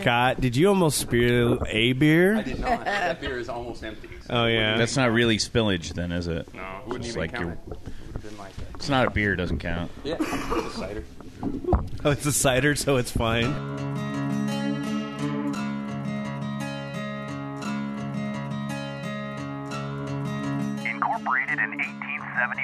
Scott, did you almost spill a beer? did not. that beer is almost empty. Oh yeah. That's not really spillage, then, is it? No, it wouldn't It's even like count. you're- It would have been like It's not a beer, it doesn't count. yeah, it's a cider. oh, it's a cider, so it's fine.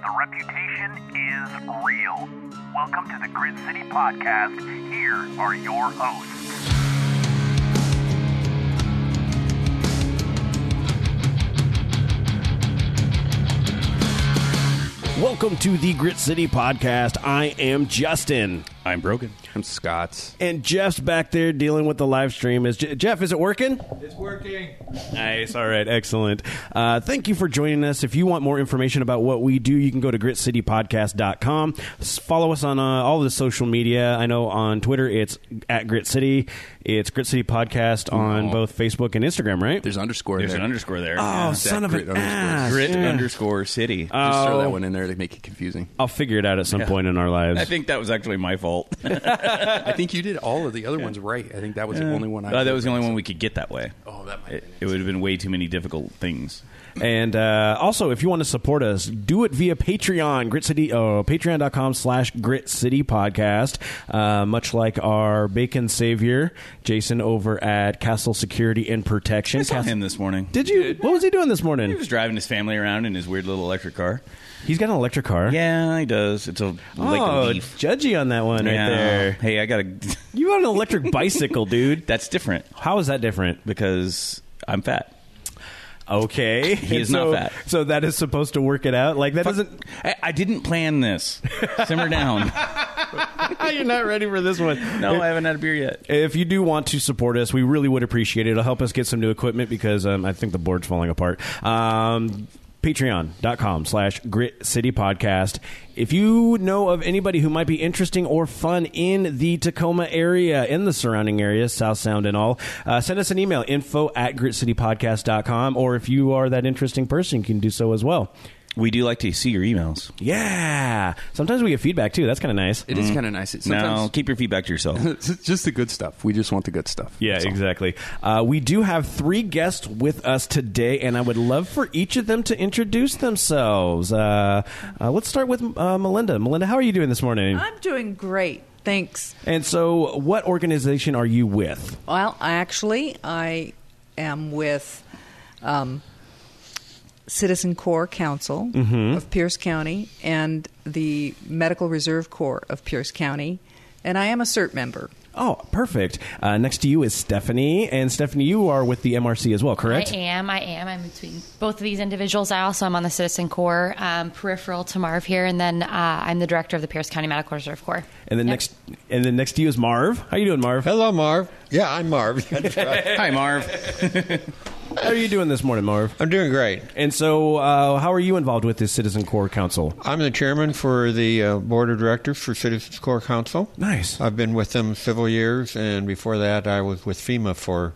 The reputation is real. Welcome to the Grit City Podcast. Here are your hosts. Welcome to the Grit City Podcast. I am Justin. I'm Brogan. I'm Scott's. And Jeff's back there dealing with the live stream. Is J- Jeff? Is it working? It's working. Nice. All right. Excellent. Uh, thank you for joining us. If you want more information about what we do, you can go to gritcitypodcast.com. S- Follow us on uh, all the social media. I know on Twitter it's at Grit City. It's Grit City Podcast on Oh. both Facebook and Instagram. Right? There's underscore There's there. an underscore there. oh, Yeah. son of grit an underscore. ass. Grit Yeah. underscore city. Just throw Oh. that one in there to make it confusing. I'll figure it out at some Yeah. point in our lives. I think that was actually my fault. I think you did all of the other ones right. I think that was the only one I. Uh, that was the only one we could get that way. Oh, that might. It, it would have been way too many difficult things. And uh, also, if you want to support us, do it via Patreon, Grit City, uh, patreon.com slash Grit City Podcast. Uh, much like our bacon savior, Jason over at Castle Security and Protection. I saw Cas- him this morning. Did you? What was he doing this morning? He was driving his family around in his weird little electric car. He's got an electric car. Yeah, he does. It's a like Oh, a leaf. judgy on that one right there. Hey, I got a. You got an electric bicycle, dude. That's different How is that different? because I'm fat. Okay, He is And not so, fat. So that is supposed to work it out. Like that doesn't. I, I didn't plan this. Simmer down. You're not ready for this one. No, I haven't had a beer yet. If you do want to support us, we really would appreciate it. It'll help us get some new equipment because um, I think the board's falling apart. Um, Patreon.com slash Grit City Podcast. If you know of anybody who might be interesting or fun in the Tacoma area, in the surrounding areas, South Sound and all, uh, send us an email, info at gritcitypodcast.com. Or if you are that interesting person, you can do so as well. We do like to see your emails. Yeah. Sometimes we get feedback too. That's kind of nice. It is kind of nice. It Now, sometimes keep your feedback to yourself. it's just the good stuff. We just want the good stuff. Yeah, That's all. exactly. Uh, we do have three guests with us today, and I would love for each of them to introduce themselves. Uh, uh, let's start with uh, Melinda. Melinda, how are you doing this morning? I'm doing great. Thanks. and so, what organization are you with? Well, actually, I am with um, Citizen Corps Council of Pierce County and the Medical Reserve Corps of Pierce County, and I am a CERT member. Oh, perfect. Uh, next to you is Stephanie, and Stephanie, you are with the MRC as well, correct? I am. I am. I'm between both of these individuals. I also am on the Citizen Corps, um, peripheral to Marv here, and then uh, I'm the director of the Pierce County Medical Reserve Corps. And then Yep. next, and then next to you is Marv. How are you doing, Marv? Hello, Marv. Yeah, I'm Marv. That's right. Hi, Marv. How are you doing this morning, Marv? I'm doing great. And so, uh, how are you involved with this Citizen Corps Council? I'm the chairman for the uh, board of directors for Citizens Corps Council. Nice. I've been with them several years, and before that, I was with FEMA for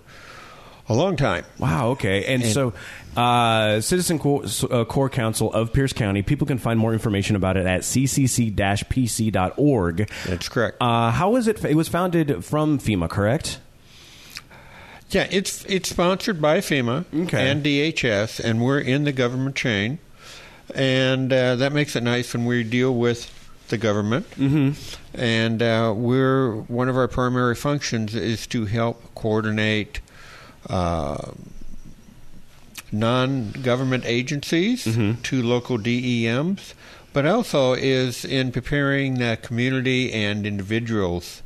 a long time. Wow. Okay. And, And- so, uh, Citizen Corps, uh, Corps Council of Pierce County. People can find more information about it at ccc-pc.org. That's correct. Uh, how is it? It was founded from FEMA, correct? Yeah, it's it's sponsored by FEMA Okay. and DHS, and we're in the government chain, and uh, that makes it nice when we deal with the government. Mm-hmm. And uh, we're one of our primary functions is to help coordinate. Uh, non-government agencies to local DEMs, but also is in preparing the community and individuals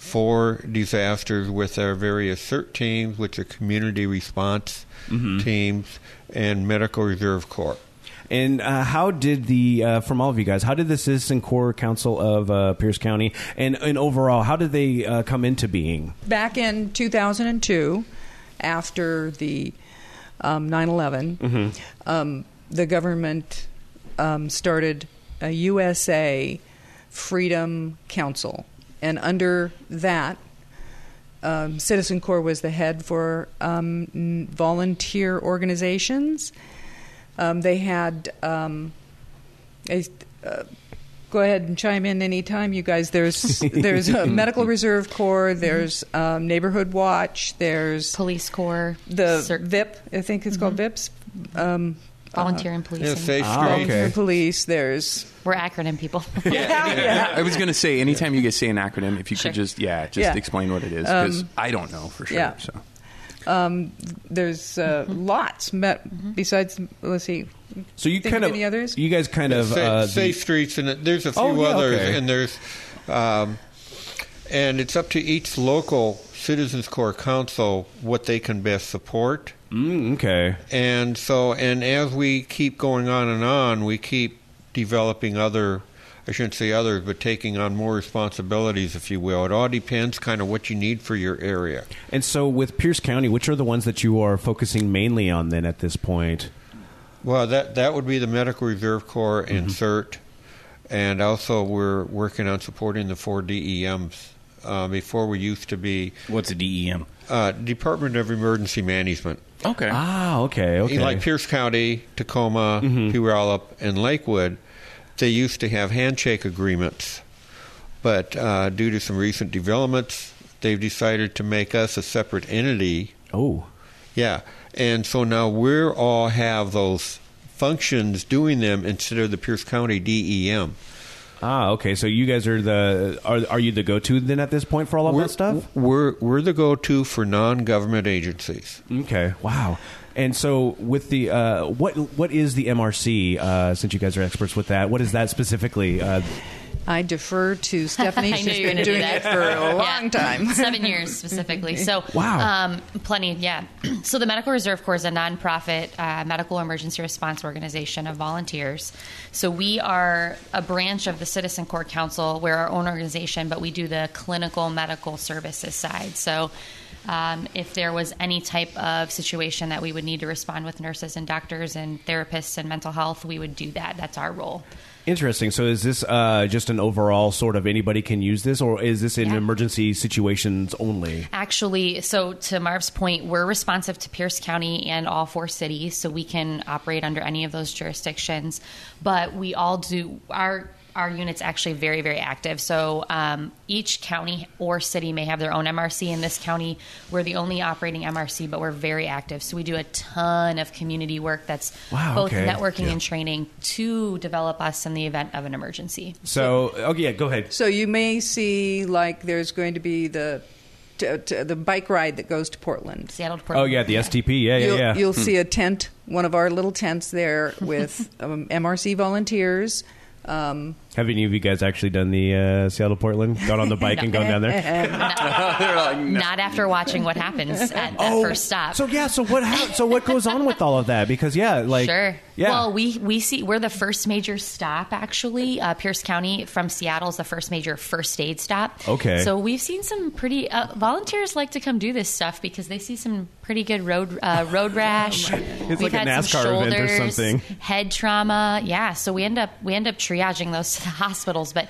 for disasters with our various CERT teams, which are community response teams, and medical reserve corps. And uh, how did the, uh, from all of you guys, how did the Citizen Corps Council of uh, Pierce County, and, and overall, how did they uh, come into being? Back in 2002, after the um, 9/11, um, the government um, started a USA Freedom Council, and under that, um, Citizen Corps was the head for um, volunteer organizations. Um, they had um, a, uh, go ahead and chime in anytime, you guys. There's there's a medical reserve corps. There's um, neighborhood watch. There's Police Corps, the cer- VIP. I think it's called VIPs. Volunteer and Yeah, policing. Safe Ah, Streets. okay. Police. There's We're acronym people. Yeah. I was going to say, anytime you guys say an acronym, if you Sure. could just, yeah, just Yeah. explain what it is, because Um, I don't know for sure. yeah. So um, there's uh, lots. Met, besides, let's see. So you kind of of any others? you guys kind of Sa- uh, the- Safe Streets, and there's a few Oh, yeah, others, okay. and there's, um, and it's up to each local Citizens Corps council what they can best support. Mm, okay. And so, and as we keep going on and on, we keep developing other, I shouldn't say others, but taking on more responsibilities, if you will. It all depends kind of what you need for your area. And so with Pierce County, which are the ones that you are focusing mainly on then at this point? Well, that that would be the Medical Reserve Corps and CERT, and also we're working on supporting the four DEMs. Uh, before we used to be What's a DEM? uh, Department of Emergency Management. Okay. Ah, okay, okay. Like Pierce County, Tacoma, Puyallup, and Lakewood, they used to have handshake agreements, but uh, due to some recent developments, they've decided to make us a separate entity. oh, Yeah, and so now we're all have those functions doing them instead of the Pierce County E DEM. Ah, okay. So you guys are the are are you the go to then at this point for all of we're, that stuff? We're we're the go-to for non-government agencies. Okay, wow. And so with the uh, what what is the MRC? Uh, since you guys are experts with that, what is that specifically? Uh, I defer to Stephanie. She's knew you were been do doing that. it for a Yeah. long time. Seven years specifically. So, Wow. um, plenty. Yeah. So, the Medical Reserve Corps is a nonprofit uh, medical emergency response organization of volunteers. So, we are a branch of the Citizen Corps Council. We're our own organization, but we do the clinical medical services side. So. Um, if there was any type of situation that we would need to respond with nurses and doctors and therapists and mental health, we would do that. That's our role. Interesting. So is this uh, just an overall sort of anybody can use this, or is this in Yeah. emergency situations only? Actually, so to Marv's point, we're responsive to Pierce County and all four cities, so we can operate under any of those jurisdictions. But we all do our our unit's actually very very active. So um, each county or city may have their own MRC. In this county, we're the only operating MRC, but we're very active. So we do a ton of community work that's Wow, both okay. networking and training to develop us in the event of an emergency. So okay, yeah, go ahead. So you may see like there's going to be the t- t- the bike ride that goes to Portland. Seattle to Portland. Oh yeah, the STP. Yeah, yeah, You'll, yeah. you'll see a tent, one of our little tents there with um, MRC volunteers. Um, Have any of you guys actually done the uh, Seattle Portland? Gone on the bike and gone down there? Not after watching what happens at that Oh, first stop. So yeah, so what? How, so what goes on with all of that? Because yeah, like sure. yeah. Well, we we see we're the first major stop actually. Uh, Pierce County from Seattle is the first major first aid stop. Okay. So we've seen some pretty uh, volunteers like to come do this stuff because they see some pretty good road uh, road rash. It's we've like a had some NASCAR event or something. Head trauma. Yeah. So we end up we end up triaging those hospitals, but.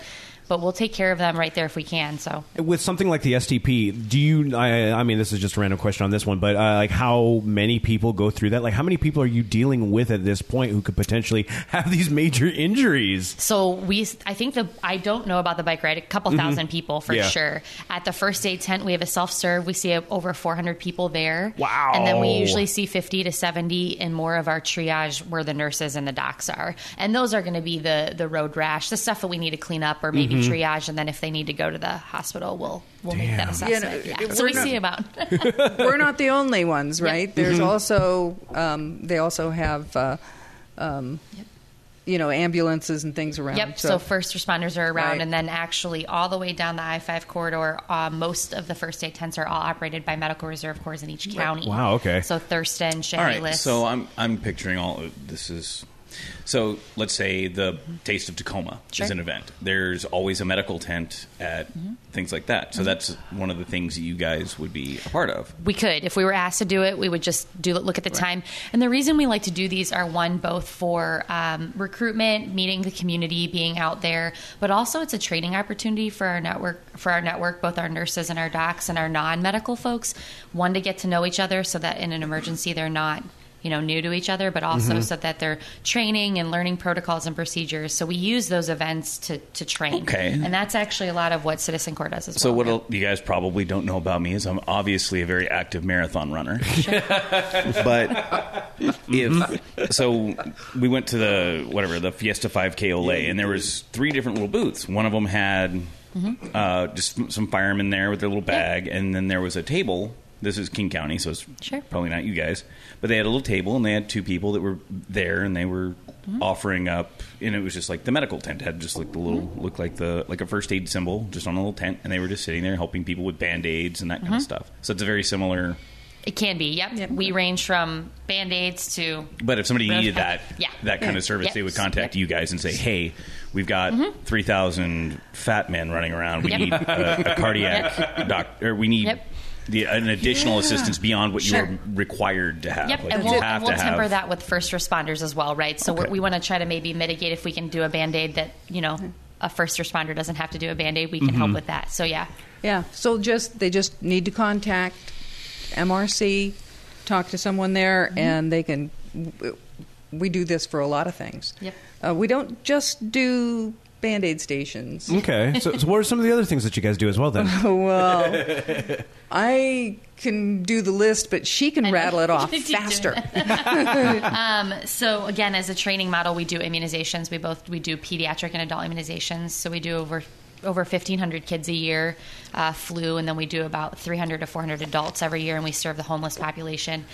But we'll take care of them right there if we can. So with something like the STP, do you? I, I mean, this is just a random question on this one, but uh, like, how many people go through that? Like, how many people are you dealing with at this point who could potentially have these major injuries? So we, I think the, I don't know about the bike ride. A couple thousand people for Mm-hmm. Yeah. sure. At the first aid tent, we have a self serve. We see over 400 people there. Wow. And then we usually see 50 to 70 in more of our triage where the nurses and the docs are. And those are going to be the the road rash, the stuff that we need to clean up or maybe Mm-hmm. Triage. And then if they need to go to the hospital, we'll we'll make that Damn. Yeah, assessment. no, Yeah, So we not- see about. we're not the only ones, right? There's Mm-hmm. also um, they also have uh, um, you know ambulances and things around. Yep. So, first responders are around, Right. and then actually all the way down the I five corridor, uh, most of the first aid tents are all operated by medical reserve corps in each county. Wow, okay. So Thurston, All Shanley right. So I'm I'm picturing all this is So let's say the Taste of Tacoma Sure. is an event. There's always a medical tent at things like that. So that's one of the things that you guys would be a part of. We could, if we were asked to do it, we would just do look at the time. And the reason we like to do these are one, both for um, recruitment, meeting the community, being out there, but also it's a training opportunity for our network, for our network, both our nurses and our docs and our non-medical folks. One to get to know each other, so that in an emergency they're not. You know, new to each other, but also so that they're training and learning protocols and procedures. So we use those events to, to train. Okay. And that's actually a lot of what Citizen Corps does as well. So well. what you guys probably don't know about me is I'm obviously a very active marathon runner. but if so, we went to the whatever the Fiesta 5K Olay, and there was three different little booths. One of them had uh, just some firemen there with their little bag, and then there was a table. This is King County, so it's Sure. probably not you guys. But they had a little table, and they had two people that were there, and they were mm-hmm. offering up. And it was just like the medical tent had just like the little mm-hmm. looked like the like a first aid symbol, just on a little tent, and they were just sitting there helping people with band aids and that kind of mm-hmm. stuff. So it's a very similar. It can be, yep. We range from band aids to But if somebody needed that Yeah. that kind of service, Yep. they would contact Yep. you guys and say, "Hey, we've got three thousand fat men running around. We Yep. need a, a cardiac doc, or we need." Yep. The, an additional assistance beyond what Sure. you are required to have. Yep, Like, and you we'll, have and we'll to temper have that with first responders as well, right? So we're, Okay. we want to try to maybe mitigate if we can do a band aid that you know a first responder doesn't have to do a band aid. We can Mm-hmm. help with that. So yeah, Yeah. So just they just need to contact MRC, talk to someone there, and they can. We do this for a lot of things. Yep. Uh, we don't just do band aid stations. Okay. So, so what are some of the other things that you guys do as well then? well, I can do the list, but she can I rattle it off faster. Um, so again, as a training model, we do immunizations. We both we do pediatric and adult immunizations. So we do over over 1,500 kids a year, uh, flu, and then we do about 300 to 400 adults every year, and we serve the homeless population.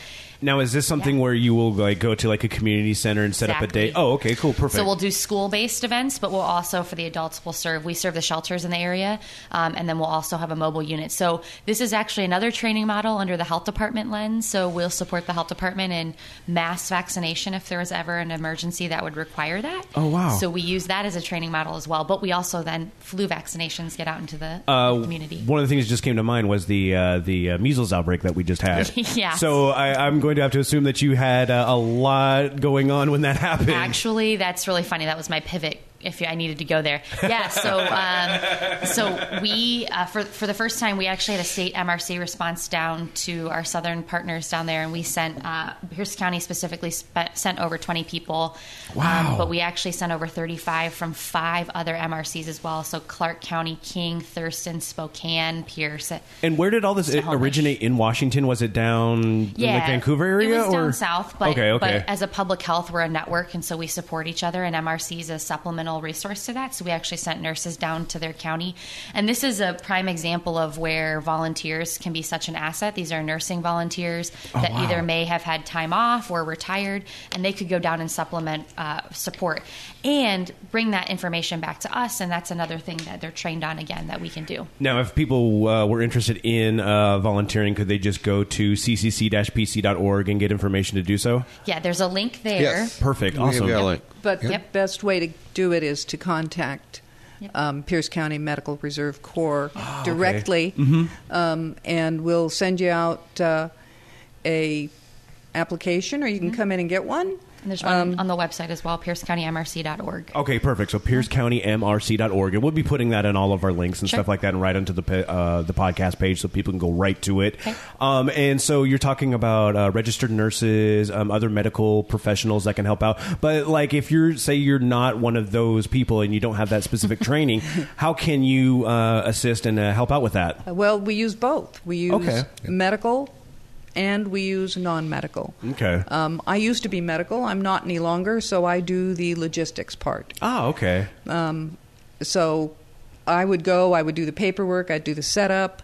Now, is this something Yeah. where you will like go to like a community center and set up a day? Exactly. Oh, okay, cool, perfect. So we'll do school-based events, but we'll also for the adults we'll serve. We serve the shelters in the area, um, and then we'll also have a mobile unit. So this is actually another training model under the health department lens. So we'll support the health department in mass vaccination if there was ever an emergency that would require that. Oh, wow. So we use that as a training model as well. But we also then flu vaccinations get out into the Uh, community. One of the things that just came to mind was the uh, the uh, measles outbreak that we just had. Yeah. So I, I'm going to have to assume that you had uh, a lot going on when that happened. Actually, that's really funny. That was my pivot. If I needed to go there, yeah. So, um, so we uh, for for the first time we actually had a state MRC response down to our southern partners down there, and we sent uh, Pierce County specifically spe- sent over twenty people. Wow. Um, but we actually sent over thirty five from five other MRCs as well. So Clark County, King, Thurston, Spokane, Pierce. and where did all this originate in Washington? Was it down in Yeah, like Vancouver area It was or down south, but, okay, okay. but as a public health, we're a network, and so we support each other. And MRC is a supplemental resource to that. So we actually sent nurses down to their county, and this is a prime example of where volunteers can be such an asset. These are nursing volunteers that Oh, wow. either may have had time off or retired, and they could go down and supplement uh, support and bring that information back to us. And that's another thing that they're trained on again that we can do. Now, if people uh, were interested in uh, volunteering, could they just go to ccc-pc.org and get information to do so? Yeah, there's a link there. Yes. Perfect, We'll awesome. You a link. But the best way to do it is to contact Yep. um, Pierce County Medical Reserve Corps Ah, directly, um, and we'll send you out uh, a application, or you can come in and get one. And there's one Um, on the website as well, piercecountymrc.org. Okay, perfect. So piercecountymrc.org, and we'll be putting that in all of our links and Sure. stuff like that, and right onto the uh, the podcast page, so people can go right to it. Okay. Um, and so you're talking about uh, registered nurses, um, other medical professionals that can help out. But like, if you're say you're not one of those people and you don't have that specific training, how can you uh, assist and uh, help out with that? Well, we use both. We use Okay. medical and we use non medical. Okay. Um, I used to be medical. I'm not any longer, so I do the logistics part. Ah, okay. Um, so I would go, I would do the paperwork, I'd do the setup,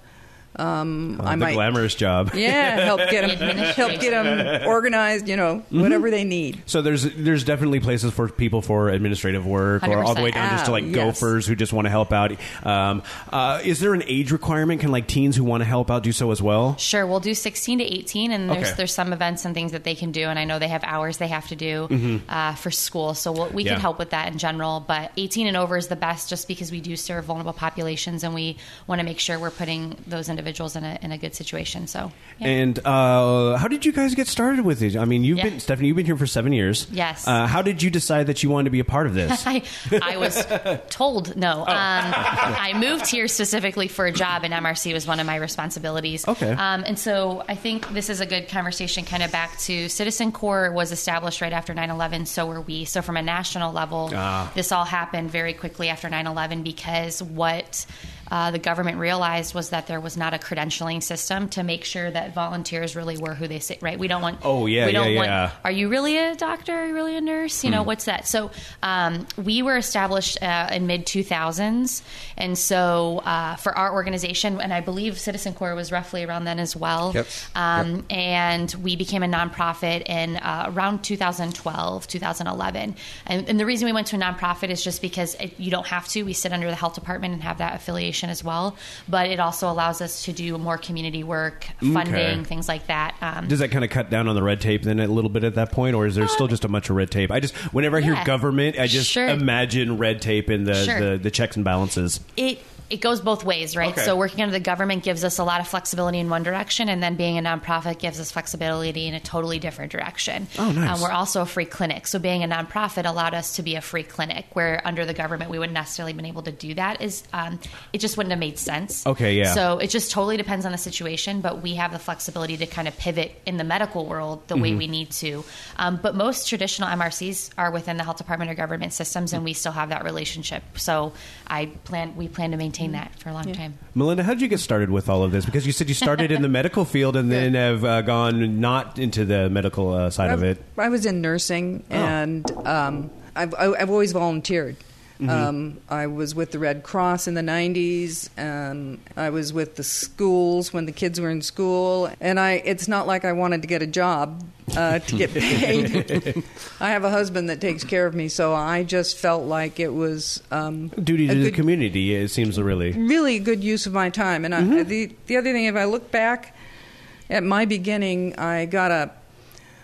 Um, Oh, I the might, glamorous job. yeah, help get them, help get them organized. You know, Mm-hmm. whatever they need. So there's there's definitely places for people for administrative work, or all the way 100%. down just to like yes. gophers who just want to help out. Um, uh, is there an age requirement? Can like teens who want to help out do so as well? Sure, we'll do 16 to 18, and there's Okay. there's some events and things that they can do, and I know they have hours they have to do uh, for school, so we'll, we Mm-hmm. Yeah. can help with that in general. But 18 and over is the best, just because we do serve vulnerable populations, and we want to make sure we're putting those individuals in a in a good situation. So, yeah. And uh, how did you guys get started with it? I mean, you've Yeah. been Stephanie, you've been here for seven years. Yes. Uh, how did you decide that you wanted to be a part of this? I, I was told no. Oh. Um, I moved here specifically for a job, and MRC was one of my responsibilities. Okay. Um, and so I think this is a good conversation, kind of back to Citizen Corps was established right after 9 11, so were we. So, from a national level, Ah. this all happened very quickly after 9 11 because what uh, the government realized was that there was not a credentialing system to make sure that volunteers really were who they say, right? We don't want. Oh, yeah, we don't yeah, want, yeah. Are you really a doctor? Are you really a nurse? You Hmm. know, what's that? So um, we were established uh, in mid 2000s. And so uh, for our organization, and I believe Citizen Corps was roughly around then as well. Yep. Um, And we became a nonprofit in uh, around 2012, 2011. And, and the reason we went to a nonprofit is just because it, you don't have to. We sit under the health department and have that affiliation as well. But it also allows us to do more community work, funding, things like that. Um, Does that kind of cut down on the red tape then a little bit at that point, or is there still just a bunch of red tape? I just whenever I hear government, I just Sure. imagine red tape and the, Sure. the the checks and balances. it it goes both ways, right? Okay. So working under the government gives us a lot of flexibility in one direction, and then being a nonprofit gives us flexibility in a totally different direction. Oh, nice. Um, we're also a free clinic, so being a nonprofit allowed us to be a free clinic. Where under the government we wouldn't necessarily been able to do that. Is um, it just wouldn't have made sense? Okay, yeah. So it just totally depends on the situation, but we have the flexibility to kind of pivot in the medical world the Mm-hmm. way we need to. Um, but most traditional MRCs are within the health department or government systems, and we still have that relationship. So I plan we plan to maintain that for a long time. Melinda, how did you get started with all of this? Because you said you started in the medical field and then have uh, gone not into the medical uh, side of it. I was in nursing, and um, I've, I've always volunteered. Um, I was with the Red Cross in the 90s. Um, I was with the schools when the kids were in school. And I, it's not like I wanted to get a job uh, to get paid. I have a husband that takes care of me, so I just felt like it was um, Duty to the community, it seems really. really good use of my time. And I, the the other thing, if I look back at my beginning, I got a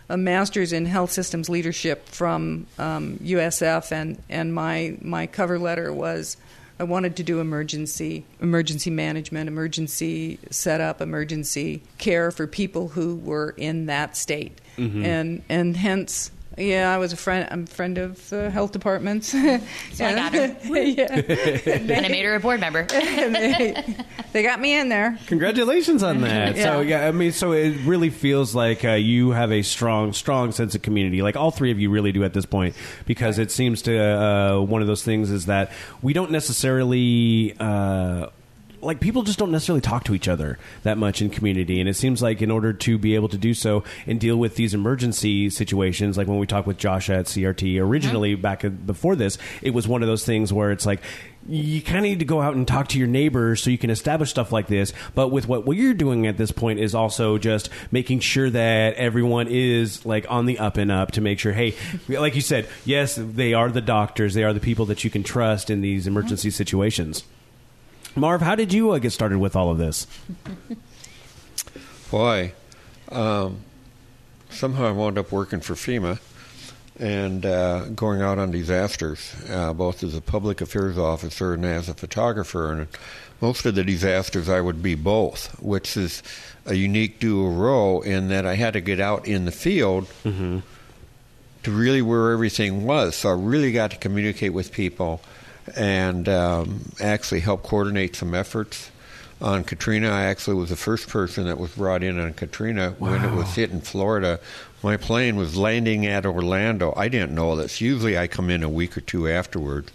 a master's in health systems leadership from um, USF, and and my my cover letter was. I wanted to do emergency emergency management, emergency setup, emergency care for people who were in that state, and and hence, yeah, I was a friend. I'm a friend of the health departments. So I got her. yeah, and I made her a board member. they, they got me in there. Congratulations on that. So Yeah. yeah, I mean, so it really feels like uh, you have a strong, strong sense of community. Like all three of you really do at this point, because it seems to uh, one of those things is that we don't necessarily. Uh, like people just don't necessarily talk to each other that much in community and it seems like in order to be able to do so and deal with these emergency situations like when we talked with Josh at CRT originally uh-huh. back before this it was one of those things where it's like you kind of need to go out and talk to your neighbors so you can establish stuff like this but with what we're doing at this point is also just making sure that everyone is like on the up and up to make sure hey like you said yes they are the doctors they are the people that you can trust in these uh-huh. emergency situations Marv, how did you uh, get started with all of this? Boy, um, somehow I wound up working for FEMA and uh, going out on disasters, uh, both as a public affairs officer and as a photographer. And most of the disasters, I would be both, which is a unique dual role in that I had to get out in the field to really where everything was. So I really got to communicate with people and um, actually help coordinate some efforts. On Katrina, I actually was the first person that was brought in on Katrina when it was hit in Florida. My plane was landing at Orlando. I didn't know this. Usually I come in a week or two afterward.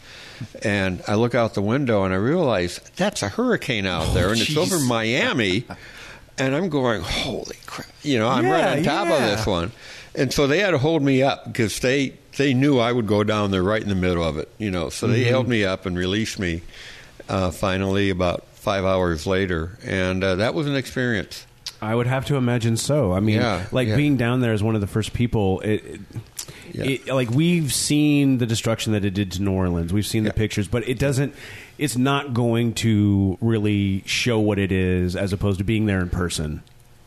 And I look out the window and I realize that's a hurricane out there and it's over Miami. And I'm going, holy crap. You know, I'm right on top of this one. And so they had to hold me up because they, they knew I would go down there right in the middle of it, you know. So they held me up and released me uh, finally about five hours later, and uh, that was an experience. I would have to imagine so. I mean, Yeah, like yeah. being down there as one of the first people. It, it, Yeah. it- like we've seen the destruction that it did to New Orleans. We've seen the pictures, but it doesn't. It's not going to really show what it is, as opposed to being there in person.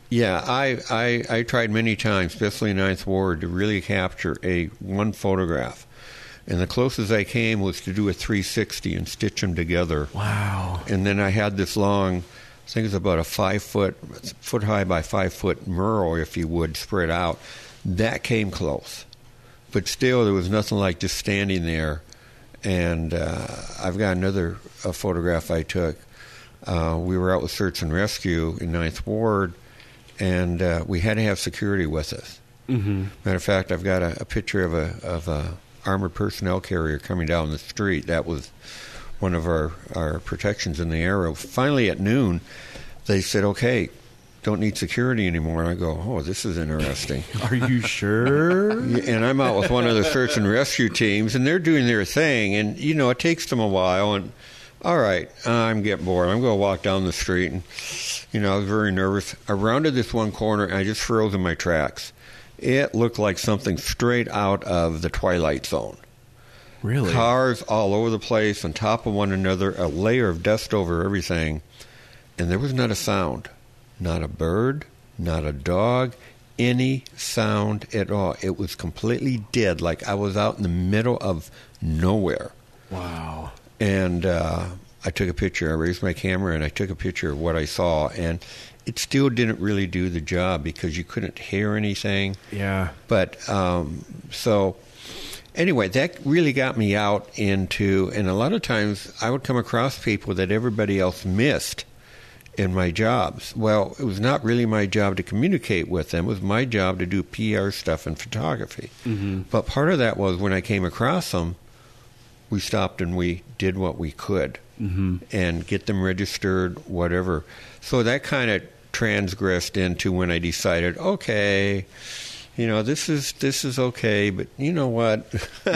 Yeah, I, I I tried many times, especially in Ninth Ward, to really capture a one photograph, and the closest I came was to do a 360 and stitch them together. Wow. And then I had this long, I think it's about a five foot, foot high by five foot mural, if you would, spread out. That came close, but still, there was nothing like just standing there. And uh, I've got another uh photograph I took. Uh, we were out with search and rescue in Ninth Ward, and uh, we had to have security with us. Mm-hmm. Matter of fact, I've got a, a picture of a of a armored personnel carrier coming down the street. That was one of our our protections in the area. Finally, at noon, they said, "Okay, don't need security anymore." And I go, "Oh, this is interesting." Are you sure? And I'm out with one of the search and rescue teams, and they're doing their thing. And you know, it takes them a while. And all right, uh, I'm getting bored. I'm going to walk down the street, and you know, I was very nervous. I rounded this one corner, and I just froze in my tracks. It looked like something straight out of the Twilight Zone. really? Cars all over the place, on top of one another, a layer of dust over everything, and there was not a sound. Not a bird, not a dog, any sound at all. It was completely dead, like I was out in the middle of nowhere. Wow. And uh, I took a picture. I raised my camera and I took a picture of what I saw, and it still didn't really do the job because you couldn't hear anything. Yeah. But um, so anyway, that really got me out into, and a lot of times I would come across people that everybody else missed in my jobs. Well, it was not really my job to communicate with them. It was my job to do PR stuff and photography. Mm-hmm. But part of that was when I came across them, we stopped and we did what we could mm-hmm. and get them registered, whatever. So that kind of transgressed into when I decided, okay, you know, this is this is okay, but you know what?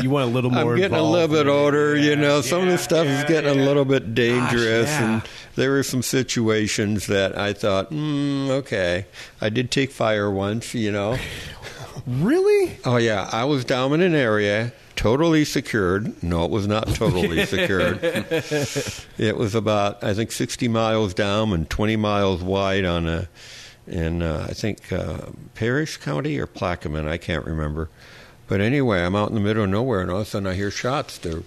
You want a little more I'm getting a little bit older. you know, some of yeah, this stuff yeah, is getting yeah. a little bit dangerous, yeah. and there were some situations that I thought, mm, okay, I did take fire once. You know, Really? Oh yeah, I was down in an area totally secured. No, it was not totally secured. It was about I think 60 miles down and 20 miles wide on a in uh, I think uh, Parish County or Plaquemine, I can't remember. But anyway, I'm out in the middle of nowhere, and all of a sudden I hear shots. They're,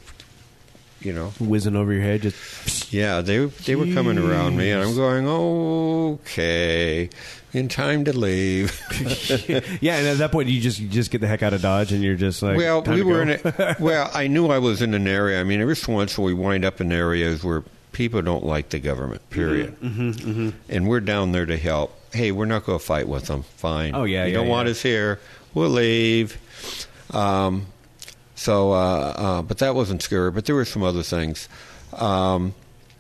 you know, Whizzing over your head, just yeah, they they were coming around me, and I'm going, okay, in time to leave. yeah. And at that point, you just you just get the heck out of Dodge, and you're just like, well, we were in a, well, I knew I was in an area. I mean, every so once we wind up in areas where people don't like the government. Period. Mm-hmm, And we're down there to help. Hey, we're not going to fight with them. Fine. Oh, yeah, You yeah, don't want us here. We'll leave. Um, so, uh, uh, but that wasn't scary. But there were some other things. Um,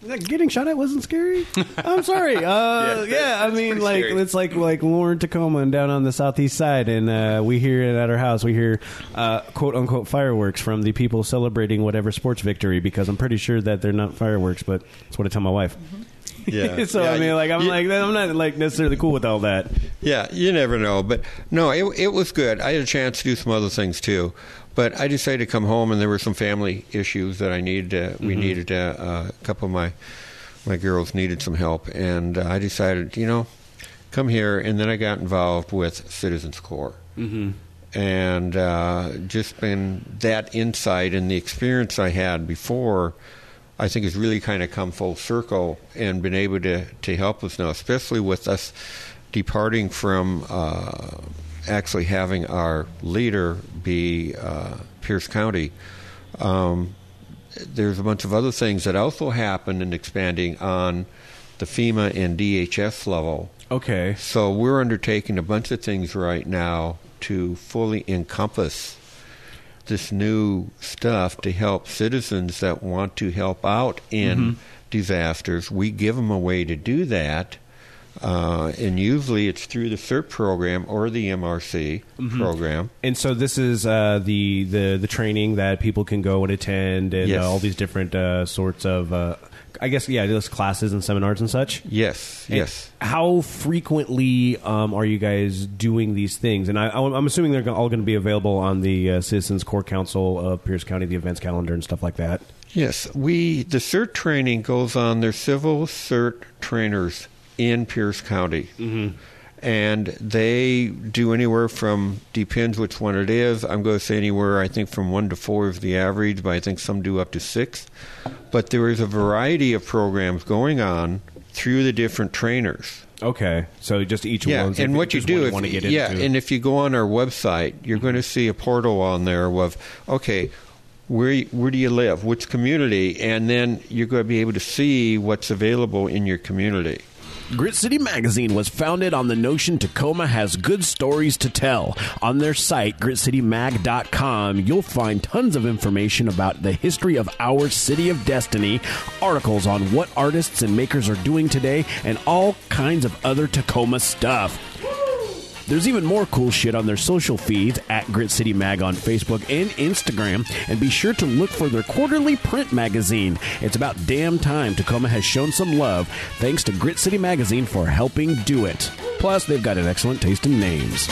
Getting shot at wasn't scary. I'm sorry. Uh, yeah, I mean, like scary. it's like like Lauren Tacoma and down on the southeast side, and uh, we hear it at our house. We hear uh, quote unquote fireworks from the people celebrating whatever sports victory because I'm pretty sure that they're not fireworks, but that's what I tell my wife. yeah. so Yeah, I mean, like I'm you- like I'm not like necessarily cool with all that. Yeah, you never know. But no, it it was good. I had a chance to do some other things too. But I decided to come home, and there were some family issues that I needed. To, We needed to, uh, a couple of my my girls needed some help, and uh, I decided, you know, come here. And then I got involved with Citizens Corps, mm-hmm. and uh, just been that insight and the experience I had before. I think has really kind of come full circle and been able to, to help us now, especially with us departing from uh, actually having our leader be uh, Pierce County. Um, there's a bunch of other things that also happened in expanding on the FEMA and DHS level. Okay. So we're undertaking a bunch of things right now to fully encompass this new stuff to help citizens that want to help out in disasters. We give them a way to do that Uh, and usually it's through the CERT program or the MRC Mm-hmm. program. And so this is uh, the, the the training that people can go and attend, and Yes. uh, all these different uh, sorts of, uh, I guess, yeah, those classes and seminars and such. Yes, And yes. How frequently um, are you guys doing these things? And I, I'm assuming they're all going to be available on the uh, Citizens Corps Council of Pierce County, the events calendar and stuff like that. Yes, we the CERT training goes on. There's civil CERT trainers in Pierce County, mm-hmm. and they do anywhere from depends which one it is. I'm going to say anywhere. I think from one to four is the average, but I think some do up to six. But there is a variety of programs going on through the different trainers. Okay, so just each Yeah, one's and what you do one if want to get yeah, into. and if you go on our website, you're going to see a portal on there of okay, where where do you live, which community, and then you're going to be able to see what's available in your community. Grit City Magazine was founded on the notion Tacoma has good stories to tell. On their site, gritcitymag.com, you'll find tons of information about the history of our city of destiny, articles on what artists and makers are doing today, and all kinds of other Tacoma stuff. There's even more cool shit on their social feeds at Grit City Mag on Facebook and Instagram, and be sure to look for their quarterly print magazine. It's about damn time Tacoma has shown some love. Thanks to Grit City Magazine for helping do it. Plus, they've got an excellent taste in names.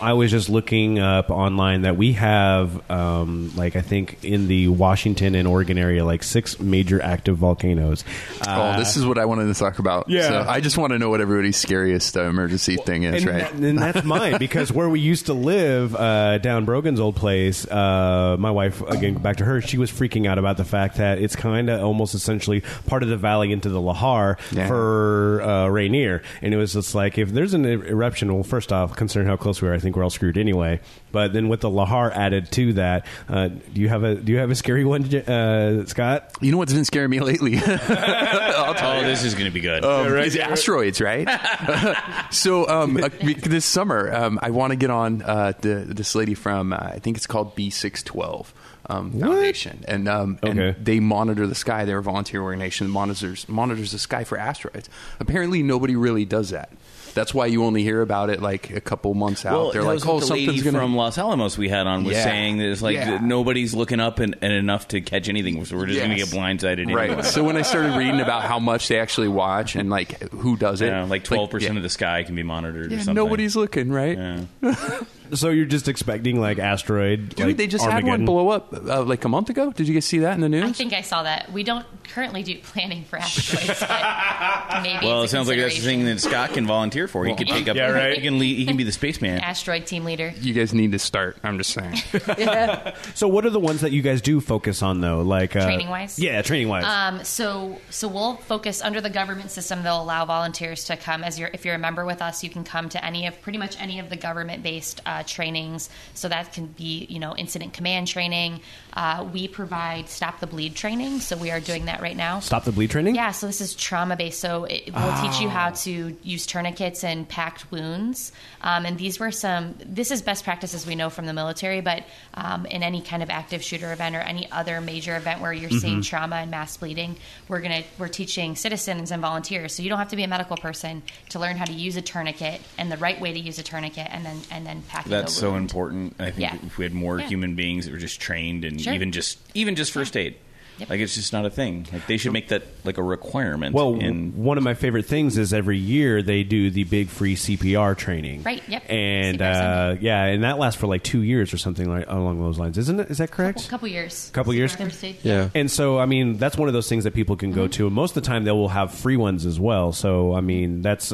I was just looking up online that we have, um, like I think in the Washington and Oregon area, like six major active volcanoes. Uh, oh, this is what I wanted to talk about. Yeah. So I just want to know what everybody's scariest uh, emergency thing is, and, right? that- and that's mine because where we used to live uh, down Brogan's old place, uh, my wife again back to her, she was freaking out about the fact that it's kind of almost essentially part of the valley into the Lahar Yeah. for uh, Rainier, and it was just like if there's an er- eruption, well, first off, considering how close we are, I think we're all screwed anyway. But then with the Lahar added to that, uh, do you have a do you have a scary one, uh, Scott? you know what's been scaring me lately? I'll tell Oh, you. this is going to be good. Um, it's asteroids, right? so um, uh, this summer, um, I want to get on uh, the, this lady from uh, I think it's called B612 um, Foundation, and um, Okay. and they monitor the sky. They're a volunteer organization that monitors monitors the sky for asteroids. Apparently, nobody really does that. That's why you only hear about it like a couple months out. Well, They're like, "Oh, the lady something's going from Los Alamos we had on was Yeah. saying that it's like Yeah. that nobody's looking up and, and enough to catch anything, so we're just going to Yes. get blindsided anyway. Right. So when I started reading about how much they actually watch and like who does it, yeah, like twelve percent of the sky can be monitored. or Yeah, something. nobody's looking, right? Yeah. So you're just expecting like asteroid? Dude, like, they just had one blow up uh, like a month ago. Did you guys see that in the news? I think I saw that. We don't currently do planning for asteroids, but maybe. Well, it sounds like that's the thing that Scott can volunteer for. He could take up. Yeah, right. He can lead, He can be the spaceman. Asteroid team leader. you guys need to start. I'm just saying. So, what are the ones that you guys do focus on, though? Like uh, Training-wise? Yeah, training wise. Um, so, so we'll focus under the government system. They'll allow volunteers to come as you're, if you're a member with us, you can come to any of pretty much any of the government-based uh, trainings. So that can be, you know, incident command training. Uh, we provide stop the bleed training. So we are doing that right now. Stop the bleed training. Yeah, so this is trauma based. So it will teach you how to use tourniquets and packed wounds. Um, and these were some. This is best practices we know from the military, but um, in any kind of active shooter event or any other major event where you're seeing trauma and mass bleeding, we're gonna we're teaching citizens and volunteers. So you don't have to be a medical person to learn how to use a tourniquet and the right way to use a tourniquet, and then and then packing. That's so wound. important. I think Yeah. if we had more Yeah. human beings that were just trained and Sure. even just even just first aid, Yep. like it's just not a thing. Like they should make that like a requirement. Well, in, one of my favorite things is every year they do the big free CPR training. Right, yep. And uh, yeah, and that lasts for like two years or something like along those lines, isn't it? Is that correct? A couple years. A couple years? First aid. Yeah. And so, I mean, that's one of those things that people can go to. And most of the time, they will have free ones as well. So, I mean, that's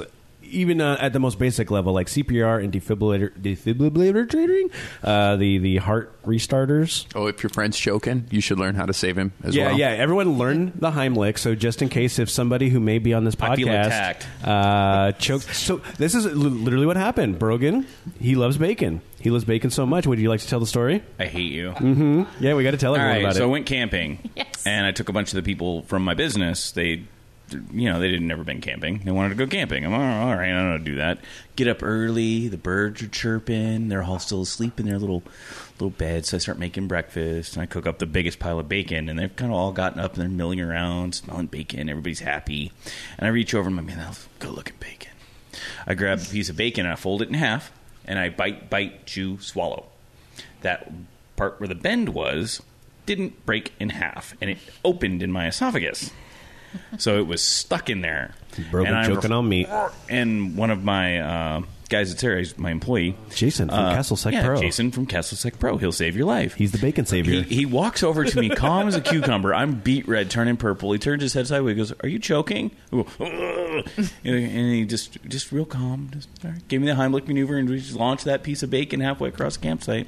even uh, at the most basic level, like CPR and defibrillator, defibrillator training, uh, the the heart restarters. oh, if your friend's choking, you should learn how to save him as yeah, well. yeah. Everyone learn the Heimlich. So just in case if somebody who may be on this podcast attacked. uh, choked. So this is literally what happened. Brogan, he loves bacon. He loves bacon so much. Would you like to tell the story? I hate you. Yeah, we got to tell everyone right, about so I went camping, Yes. and I took a bunch of the people from my business. They you know, they didn't never been camping. They wanted to go camping. I'm oh, all right. I don't know to do that. Get up early. The birds are chirping. They're all still asleep in their little little beds. So I start making breakfast and I cook up the biggest pile of bacon. And they've kind of all gotten up and they're milling around, smelling bacon. Everybody's happy. And I reach over and I'm like, man, that's good looking bacon. I grab a piece of bacon and I fold it in half and I bite, bite, chew, swallow. That part where the bend was didn't break in half and it opened in my esophagus. So it was stuck in there. Brogan And choking on meat. And one of my uh, guys there, he's my employee. Jason from uh, Castle Sec yeah, Pro. Jason from Castle Sec Pro. He'll save your life. He's the bacon savior. He, he walks over to me, calm as a cucumber. I'm beet red, turning purple. He turns his head sideways. He goes, "Are you choking?" Go, and he just, just real calm, just right, gave me the Heimlich maneuver, and we just launched that piece of bacon halfway across the campsite.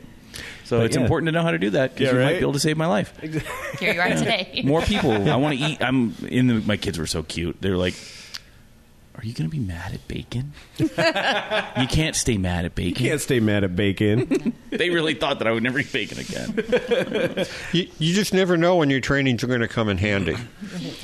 So But it's yeah. important to know how to do that because Yeah, you might be able to save my life. Here you are today. More people. I want to eat. I'm in. The, my kids were so cute. They're like. Are you going to be mad at bacon? you can't stay mad at bacon. You can't stay mad at bacon. They really thought that I would never eat bacon again. You, you just never know when your trainings are going to come in handy.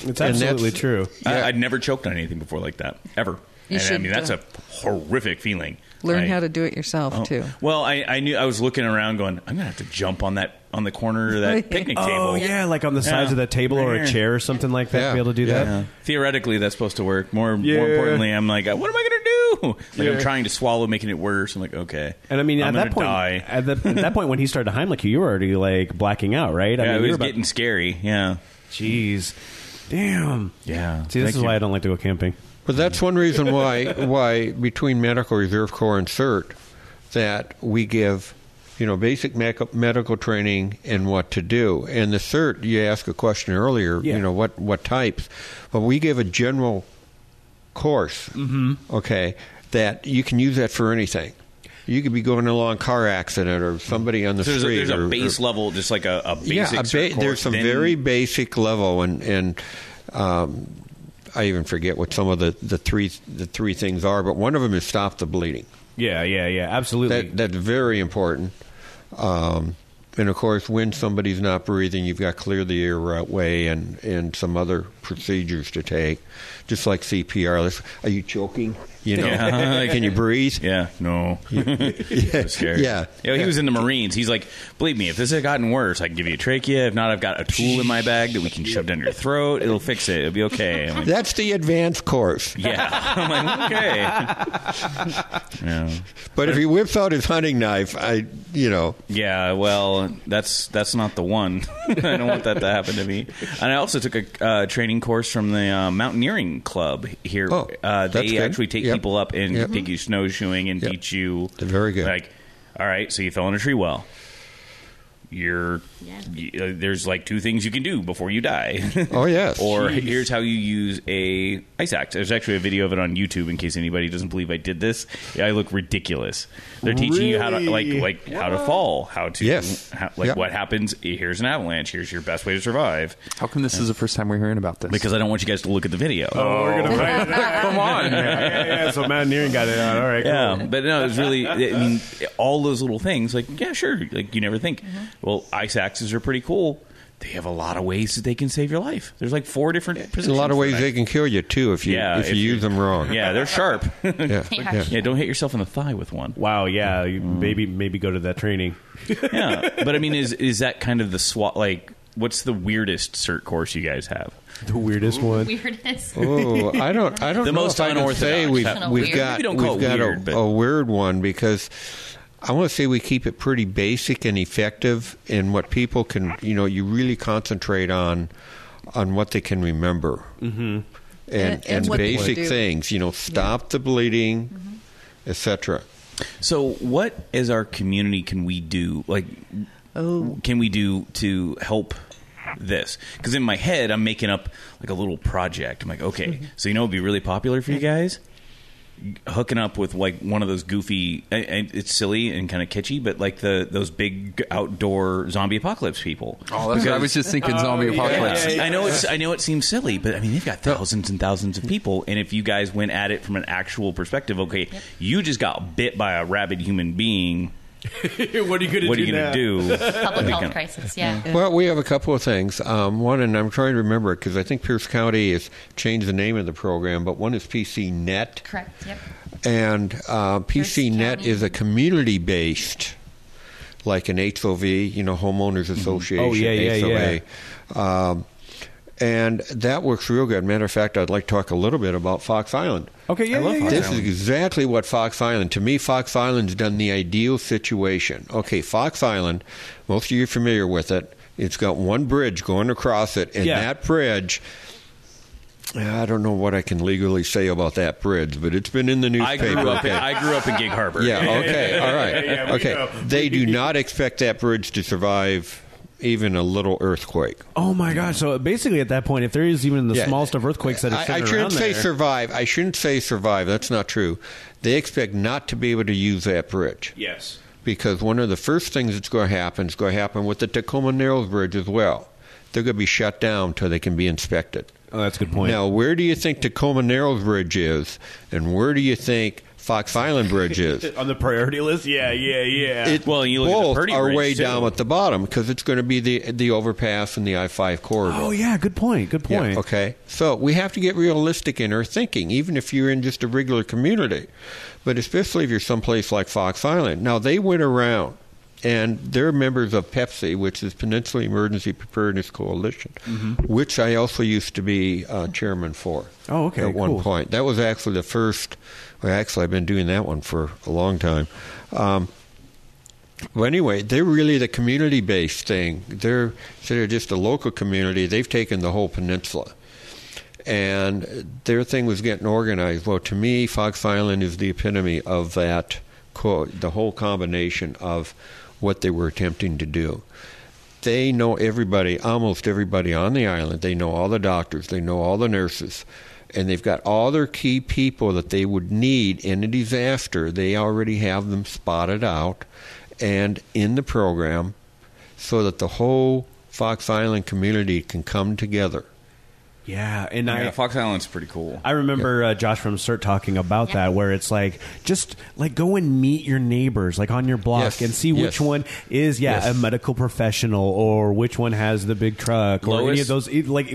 It's And absolutely that's- true. I, I'd never choked on anything before like that ever. You and I mean, that's uh, a horrific feeling. Learn I- how to do it yourself Oh. too. Well, I, I knew I was looking around, going, I'm gonna have to jump on that on the corner of that picnic oh, table. Oh yeah, like on the sides Yeah. of that table or a chair or something like that. Yeah. To be able to do Yeah. that. Yeah. Theoretically, that's supposed to work. More, Yeah. more importantly, I'm like, what am I gonna do? Like Yeah. I'm trying to swallow, making it worse. I'm like, okay. And I mean, I'm at that point, die. at, the, at that point when he started to Heimlich you, you were already like blacking out, right? I yeah, mean, it you was were about- getting scary. Yeah, Jeez, damn. yeah. See, this Thank is you. why I don't like to go camping. But that's one reason why why between Medical Reserve Corps and CERT that we give you know basic medical training and what to do. And the CERT, you asked a question earlier, Yeah. you know what what types, but we give a general course. Mm-hmm. Okay, that you can use that for anything. You could be going along a car accident or somebody on the So there's, a, street. there's a base or- level, just like a, a basic. yeah, a ba- course, there's some then- very basic level, and and um, I even forget what some of the, the three the three things are, but one of them is stop the bleeding. Yeah, yeah, yeah, absolutely. That that's very important. Um, and of course, when somebody's not breathing, you've got to clear the airway and and some other procedures to take, just like CPR. Are you choking? You know, Yeah. can you breathe? Yeah, no. Yeah, scared. yeah. Know, he was in the Marines. He's like, believe me, if this had gotten worse, I can give you a trachea. If not, I've got a tool in my bag that we can shove down your throat. It'll fix it. It'll be okay. Like, That's the advanced course. yeah. I'm like, okay. Yeah. But if he whips out his hunting knife, I, you know, Yeah, well, that's that's not the one. I don't want that to happen to me. And I also took a uh, training course from the uh, mountaineering club here. Oh, uh, they good. actually take Yep. people up and Yep. take you snowshoeing and Yep. teach you. They're very good. Like, all right, so you fell in a tree well. You're y- uh, there's like two things you can do before you die. Oh, yes. or Jeez. here's how you use a ice axe. There's actually a video of it on YouTube in case anybody doesn't believe I did this. I look ridiculous. They're teaching you how to like Really? like how to fall, how to Yes. how, like Yeah. what happens. Here's an avalanche. Here's your best way to survive. How come this is the first time we're hearing about this? Because I don't want you guys to look at the video. oh, we're gonna find it. come on. yeah, yeah, so mountaineering got it out. All right, cool. Yeah, but no, it's really. I mean, all those little things. Like, yeah, sure. Like, you never think. Mm-hmm. Well, ice axes are pretty cool. They have a lot of ways that they can save your life. There's like four different. Positions. There's positions a lot of ways they can kill you too if you Yeah, if, you use them wrong. Yeah, they're sharp. yeah, Yeah. yeah. yeah, don't hit yourself in the thigh with one. Wow, yeah, mm. you maybe maybe go to that training. Yeah, but I mean, is is that kind of the SWAT? Like, what's the weirdest cert course you guys have? The weirdest one. Weirdness. Oh, I don't. I don't know. The know most if I can say unorthodox. we've Kinda we've weird. got Maybe don't call we've it got weird, a, but- a weird one because I want to say we keep it pretty basic and effective in what people can. You know, you really concentrate on on what they can remember. Mm-hmm. And And- and, and basic things. You know, stop the bleeding, etc. So, what as our community can we do? Like, Oh. can we do to help this? Because in my head, I'm making up like a little project. I'm like, okay, so you know, it'd be really popular for you guys. Hooking up with like one of those goofy, and- and it's silly and kind of kitschy, but like the those big outdoor zombie apocalypse people. oh, that's what I was just thinking zombie apocalypse. I know it's I know it seems silly, but I mean they've got thousands and thousands of people, and if you guys went at it from an actual perspective, okay, you just got bit by a rabid human being. what are you going to what are do you going to do? Public health crisis. Yeah. Well, we have a couple of things. Um, one, and I'm trying to remember it because I think Pierce County has changed the name of the program, but one is PC Net. Correct. Yep. And uh, PC Net is a community based, like an HOV, you know, Homeowners Association. Oh, yeah, yeah, HOA. Um, and that works real good. Matter of fact, I'd like to talk a little bit about Fox Island. Okay, yeah, I love yeah, yeah. Fox This Island. is exactly what Fox Island. To me, Fox Island's done the ideal situation. Okay, Fox Island. Most of you are familiar with it. It's got one bridge going across it, and Yeah. that bridge. I don't know what I can legally say about that bridge, but it's been in the newspaper. I grew up. okay. In, I grew up in Gig Harbor. yeah. Okay. All right. yeah, okay. know. They do not expect that bridge to survive even a little earthquake. Oh my gosh! So basically, at that point, if there is even the Yeah. smallest of earthquakes that I, I shouldn't say there, survive. I shouldn't say survive. That's not true. They expect not to be able to use that bridge. yes. because one of the first things that's going to happen is going to happen with the Tacoma Narrows Bridge as well. They're going to be shut down until they can be inspected. Oh, that's a good point. Now, where do you think Tacoma Narrows Bridge is, and where do you think Fox Island Bridge is? on the priority list, yeah, yeah, yeah. It, Well, you look at the both are way too. down at the bottom because it's going to be the the overpass and the I five corridor. oh yeah, good point. Good Yeah, point. okay. So we have to get realistic in our thinking, even if you're in just a regular community, but especially if you're someplace like Fox Island. Now they went around, and they're members of Pepsi, which is Peninsula Emergency Preparedness Coalition, which I also used to be uh, chairman for. Mm-hmm. Oh, okay, At one point, that was actually the first. Actually, I've been doing that one for a long time. Um, well, anyway, they're really the community-based thing. They're of just a local community, they've taken the whole peninsula, and their thing was getting organized. Well, to me, Fox Island is the epitome of that. Co- the whole combination of what they were attempting to do. They know everybody, almost everybody on the island. They know all the doctors. They know all the nurses. And they've got all their key people that they would need in a disaster. They already have them spotted out and in the program so that the whole Fox Island community can come together. Yeah, and Yeah, I Fox Island's pretty cool. I remember uh, Josh from CERT talking about Yeah. that, where it's like just like go and meet your neighbors, like on your block, Yes. and see which one is yeah Yes. a medical professional or which one has the big truck or any of those like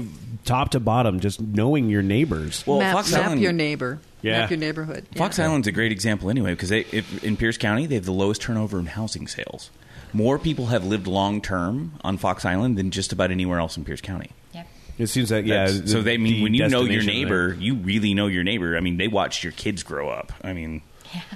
top to bottom, just knowing your neighbors. Well, map, Fox map Island- your neighbor. Yeah. Map your neighborhood. Fox Yeah. Island's a great example anyway because they if, in Pierce County they have the lowest turnover in housing sales. More people have lived long term on Fox Island than just about anywhere else in Pierce County. Yep. It seems that yeah. That's- so they mean the when you know your neighbor, there. you really know your neighbor. I mean, they watched your kids grow up. I mean,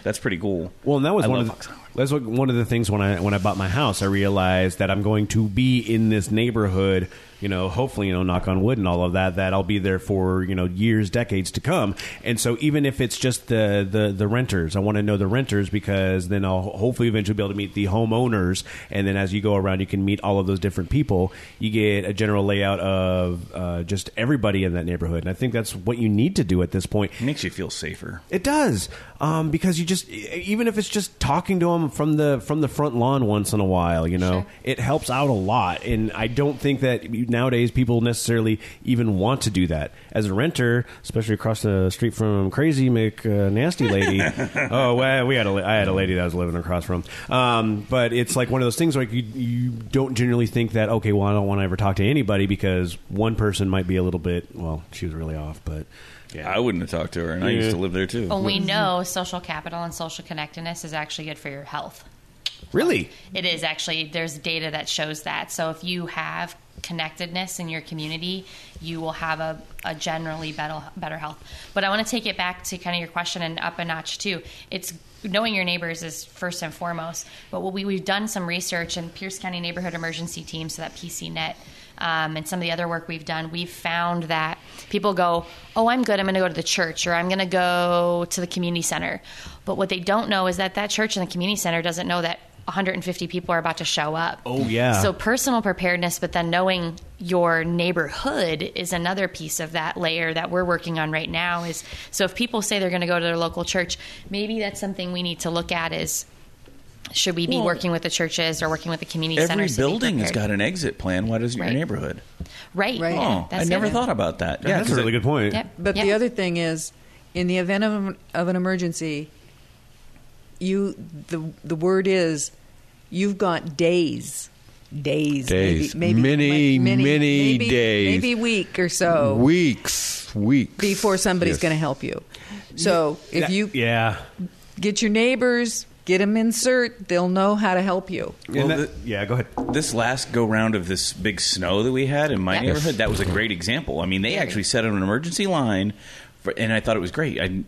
that's pretty cool. Well, and that was I one love of Fox the, Island. That's what, one of the things when I when I bought my house, I realized that I'm going to be in this neighborhood. You know, hopefully, you know, knock on wood and all of that. That I'll be there for you know years, decades to come. And so, even if it's just the the, the renters, I want to know the renters because then I'll hopefully eventually be able to meet the homeowners. And then as you go around, you can meet all of those different people. You get a general layout of uh, just everybody in that neighborhood. And I think that's what you need to do at this point. It makes you feel safer. It does, um, because you just even if it's just talking to them from the from the front lawn once in a while, you know, Sure. it helps out a lot. And I don't think that nowadays people necessarily even want to do that as a renter, especially across the street from Crazy Mick uh, Nasty Lady. oh, well, we had a I had a lady that I was living across from, um, but it's like one of those things like you you don't generally think that okay, well, I don't want to ever talk to anybody because one person might be a little bit well, she was really off, but. Yeah. I wouldn't have talked to her, and I used to live there too. Well, we know social capital and social connectedness is actually good for your health. Really? It is actually, there's data that shows that. So if you have connectedness in your community, you will have a, a generally better, better health. But I want to take it back to kind of your question and up a notch too. It's knowing your neighbors is first and foremost. But what we, we've done some research in Pierce County Neighborhood Emergency Team, so that PCNet, um, and some of the other work we've done, we've found that people go, Oh, I'm good. I'm going to go to the church or I'm going to go to the community center. But what they don't know is that that church and the community center doesn't know that 150 people are about to show up. Oh, yeah. So personal preparedness, but then knowing your neighborhood is another piece of that layer that we're working on right now. Is so if people say they're going to go to their local church, maybe that's something we need to look at. Is should we be Well, working with the churches or working with the community Every centers? to be building has got an exit plan. Why doesn't Right. your neighborhood? right. Right. Oh, That's I never it. thought about that. Yeah, that's a really it- good point. Yep. But Yep. the other thing is, in the event of, of an emergency, you the the word is you've got days, days, Days. maybe, Many, maybe, many maybe, days. maybe week or so weeks, weeks before somebody's Yes. going to help you. So if you yeah. get your neighbors, get them in CERT, they'll know how to help you. Well, that- the- yeah, go ahead. this last go round of this big snow that we had in my Yeah. neighborhood, that was a great example. I mean, they actually set up an emergency line, for, and I thought it was great. I,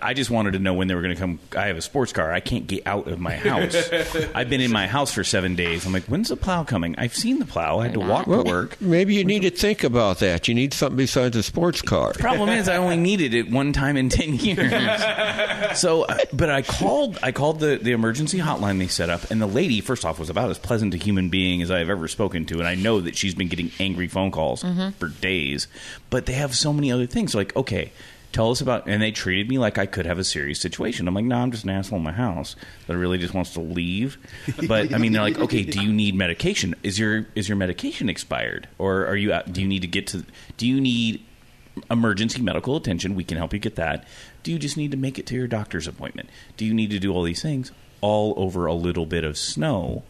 I- just wanted to know when they were going to come. I have a sports car. I can't get out of my house. I've been in my house for seven days. I'm like, when's the plow coming? I've seen the plow. I had to walk Well, to work. maybe you need to think about that. You need something besides a sports car. The Problem is, I only needed it one time in ten years. So, uh, but I called. I called the the emergency hotline they set up, and the lady, first off, was about as pleasant a human being as I have ever spoken to, and I know that she's been getting angry phone calls for days. But they have so many other things. Like, okay. Tell us about, and they treated me like I could have a serious situation. I'm like, no, I'm just an asshole in my house that really just wants to leave. But I mean, they're like, okay, do you need medication? Is your is your medication expired, or are you? out- Do you need to get to? Do you need emergency medical attention. We can help you get that. Do you just need to make it to your doctor's appointment? Do you need to do all these things all over a little bit of snow?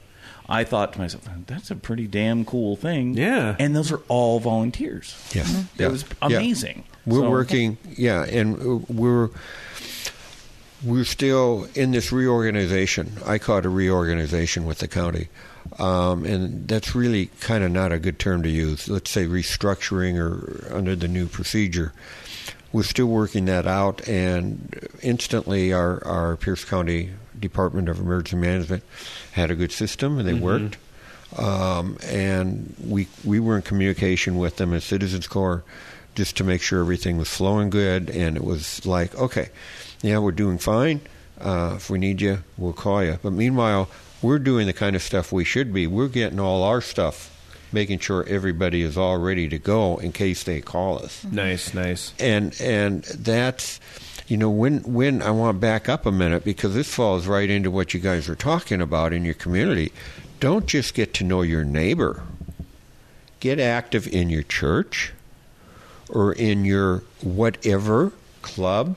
I thought to myself, that's a pretty damn cool thing. Yeah. And those are all volunteers. Yeah, It yeah. was Yeah. amazing. We're So- working, yeah, and we're we're still in this reorganization. I call it a reorganization with the county, um, and that's really kind of not a good term to use. Let's say restructuring or under the new procedure. We're still working that out, and instantly, our our Pierce County Department of Emergency Management had a good system, and they worked. Um, and we we were in communication with them as Citizens Corps just to make sure everything was flowing good. And it was like, okay, yeah, we're doing fine. Uh, if we need you, we'll call you. But meanwhile, we're doing the kind of stuff we should be. We're getting all our stuff, making sure everybody is all ready to go in case they call us Nice, nice. and and that's you know when when I want to back up a minute because this falls right into what you guys are talking about in your community. Don't just get to know your neighbor. Get active in your church or in your whatever club,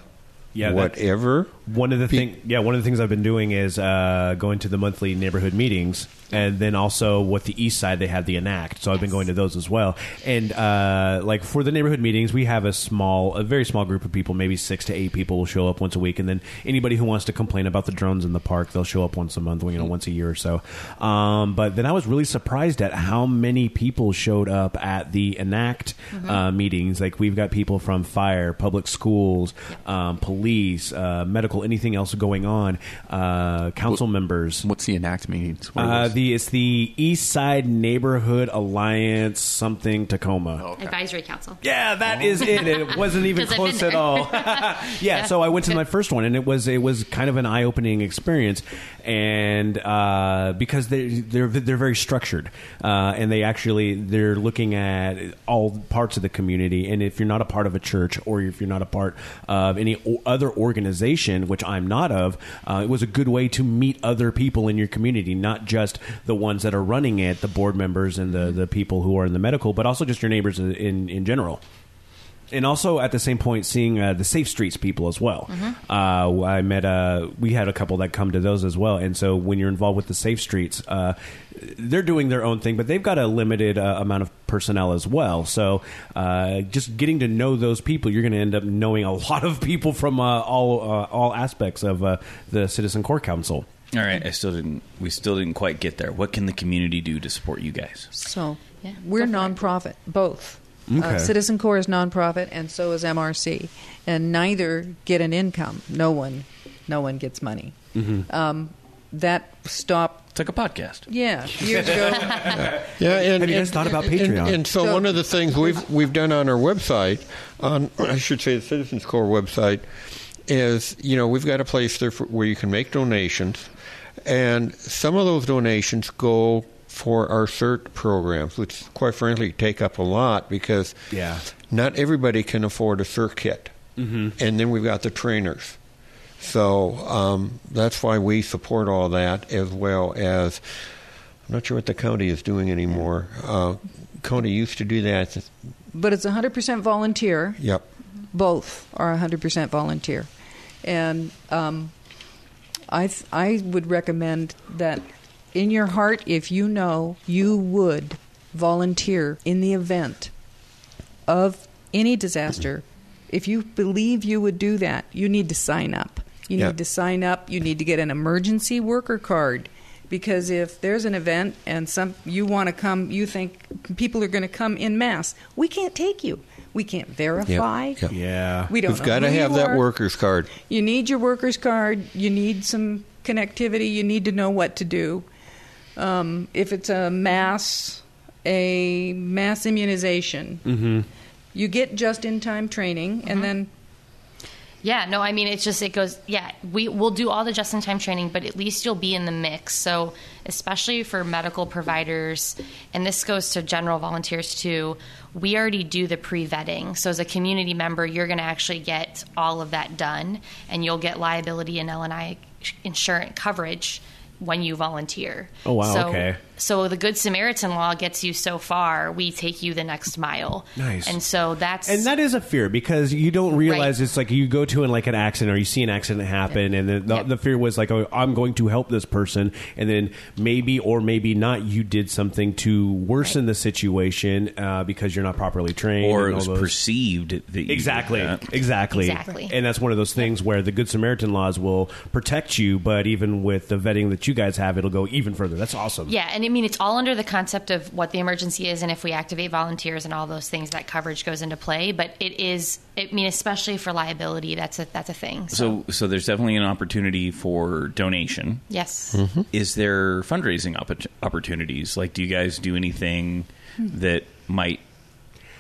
Yeah, whatever. One of the Be- thing, yeah, one of the things I've been doing is uh, going to the monthly neighborhood meetings, and then also with the east side they have the enact, so I've been going to those as well. And uh, like for the neighborhood meetings, we have a small, a very small group of people, maybe six to eight people will show up once a week, and then anybody who wants to complain about the drones in the park, they'll show up once a month, you know, once a year or so. Um, but then I was really surprised at how many people showed up at the enact uh, meetings. Like we've got people from fire, public schools, um, police, uh, medical, anything else going on, uh, council members. What's the enact meetings? What Uh, the it's the East Side Neighborhood Alliance something Tacoma. Advisory Council. Yeah, that is it. It wasn't even close at there. all. yeah, so I went to my first one, and it was it was kind of an eye opening experience, and uh, because they they're they're very structured, uh, and they actually they're looking at all parts of the community, and if you're not a part of a church or if you're not a part of any o- other organization, which I'm not of, uh, it was a good way to meet other people in your community, not just the ones that are running it, the board members and the the people who are in the medical, but also just your neighbors in in, in general and also at the same point seeing uh, the safe streets people as well uh, i met uh, we had a couple that come to those as well and so when you're involved with the safe streets uh, they're doing their own thing but they've got a limited uh, amount of personnel as well so uh, just getting to know those people you're going to end up knowing a lot of people from uh, all uh, all aspects of uh, the Citizen Corps Council All right, I still didn't. We still didn't quite get there. What can the community do to support you guys? So Yeah, we're go for it. nonprofit, both. Okay. Uh, Citizen Corps is nonprofit, and so is MRC, and neither get an income. No one, no one gets money. Mm-hmm. Um, that stopped. It's like a podcast. Yeah, years ago. Yeah, and, Have you guys thought about and- Patreon? And, so, So- one of the things we've we've done on our website, on I should say the Citizens Corps website, is you know we've got a place there for, where you can make donations, and some of those donations go for our CERT programs, which quite frankly take up a lot because Yeah. not everybody can afford a CERT kit, mm-hmm. and then we've got the trainers. So um, that's why we support all that, as well as I'm not sure what the county is doing anymore. Uh, county used to do that. but it's 100% volunteer. Yep. Both are 100% volunteer, and um, I th- I would recommend that in your heart, if you know you would volunteer in the event of any disaster, if you believe you would do that, you need to sign up. You Yeah. need to sign up. You need to get an emergency worker card because if there's an event and some you want to come, you think people are going to come in mass. We can't take you. We can't verify. Yeah. Yeah. We don't. We've got to have that worker's card. You need your worker's card. You need some connectivity. You need to know what to do. Um, if it's a mass, a mass immunization, Mm-hmm. you get just-in-time training, and then Yeah, no, I mean it's just it goes. Yeah, we we'll do all the just-in-time training, but at least you'll be in the mix. So, especially for medical providers, and this goes to general volunteers too. We already do the pre-vetting. So, as a community member, you're going to actually get all of that done, and you'll get liability and L and I insurance coverage when you volunteer. Oh, wow, So, okay. So the Good Samaritan law gets you so far. We take you the next mile. Nice. And so that's And that is a fear because you don't realize Right. it's like you go to an, like an accident or you see an accident happen, and then the, Yep. the fear was like, oh, I'm going to help this person, and then maybe or maybe not, you did something to worsen the situation uh, because you're not properly trained, or it was those- perceived that you did Exactly, that. exactly, Exactly. and that's one of those things where the Good Samaritan laws will protect you, but even with the vetting that you guys have, it'll go even further. That's awesome. Yeah, and I mean it's all under the concept of what the emergency is, and if we activate volunteers and all those things, that coverage goes into play. But it is, I mean, especially for liability, that's a that's a thing. So, So, so there's definitely an opportunity for donation. yes, Mm-hmm. Is there fundraising oppor- opportunities? Like, do you guys do anything that might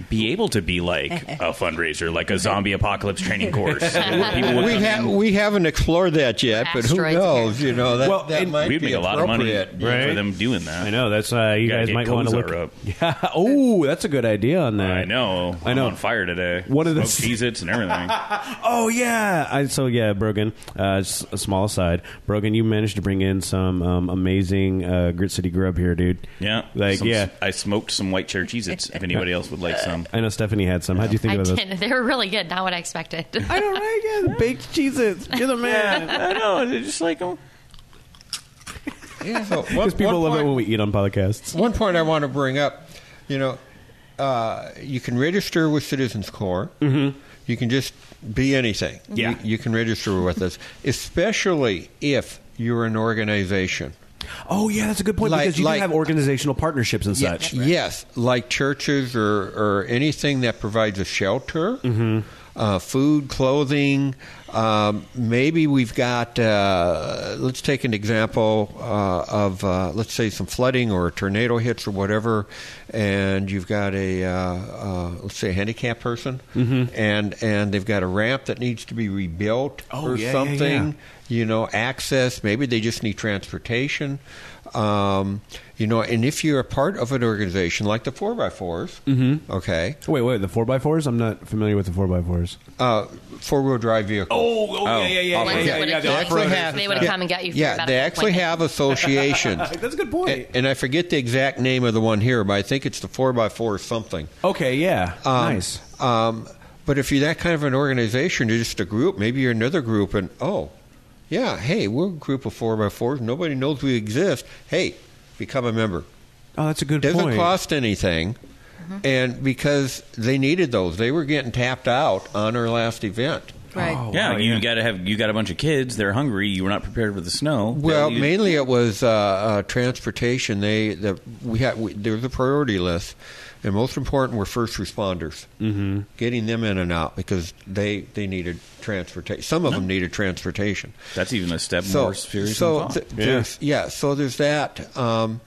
be able to be like a fundraiser, like a zombie apocalypse training course? would We ha- we haven't explored that yet, but who Asteroids knows? You know that, Well, that and- might We'd be make a lot of money appropriate. for Right. them doing that. I know that's uh, you Gotta guys get might want to look. Up. Yeah. Oh, that's a good idea on that. I know. I I'm know. on fire today. One of the- Smoked Cheez-Its and everything. Oh yeah. I, so yeah, Brogan. Uh, just a small aside, Brogan, you managed to bring in some um, amazing uh, Grit City grub here, dude. Yeah. Like Some- yeah. I smoked some white chair Cheez-Its if anybody else would like some. I know Stephanie had some. How'd you think I about those? did. They were really good. Not what I expected. I don't know. Yeah, baked Cheez-Its. You're the man. I know. They're just like, them. Yeah, so one- Because people one love it point- when we eat on podcasts. One point I want to bring up, you know, uh, you can register with Citizens Corps. Mm-hmm. You can just be anything. Yeah. You, you can register with us, especially if you're an organization. Oh yeah, that's a good point Like- because you like- have organizational partnerships and Ye- such. Yes, like churches or, or anything that provides a shelter, Mm-hmm. uh, food, clothing. Um, maybe we've got, uh, let's take an example uh, of, uh, let's say, some flooding or a tornado hits or whatever, and you've got a, uh, uh, let's say, a handicapped person, Mm-hmm. and, and they've got a ramp that needs to be rebuilt Oh, or yeah, yeah, something yeah. you know, access. Maybe they just need transportation. Um, you know, and if you're a part of an organization like the 4x4s, mm-hmm. okay, Wait, wait, the four x fours? I'm not familiar with the four x fours. uh, four wheel drive vehicles. Oh, oh, yeah, yeah, yeah, Ones that would yeah, the they actually have- they would Yeah. come and get you for yeah, they actually have associations. That's a good point. and, and I forget the exact name of the one here, but I think it's the 4x4 something. okay, yeah, Um, nice. Um, but if you're that kind of an organization, you're just a group, maybe you're another group, and oh, yeah, hey, we're a group of 4x4s. Nobody knows we exist. Hey, become a member. Oh, that's a good point. doesn't cost anything and because they needed those they were getting tapped out on our last event right. Oh, Yeah, wow, you got to have you got a bunch of kids. They're hungry. You were not prepared for the snow. well You- mainly it was uh, uh, transportation they the, we had we, there was a priority list and most important were first responders mm-hmm. getting them in and out because they they needed transportation some of them needed transportation that's even a step so more serious so than thought. th- there's, yeah. so there's that um,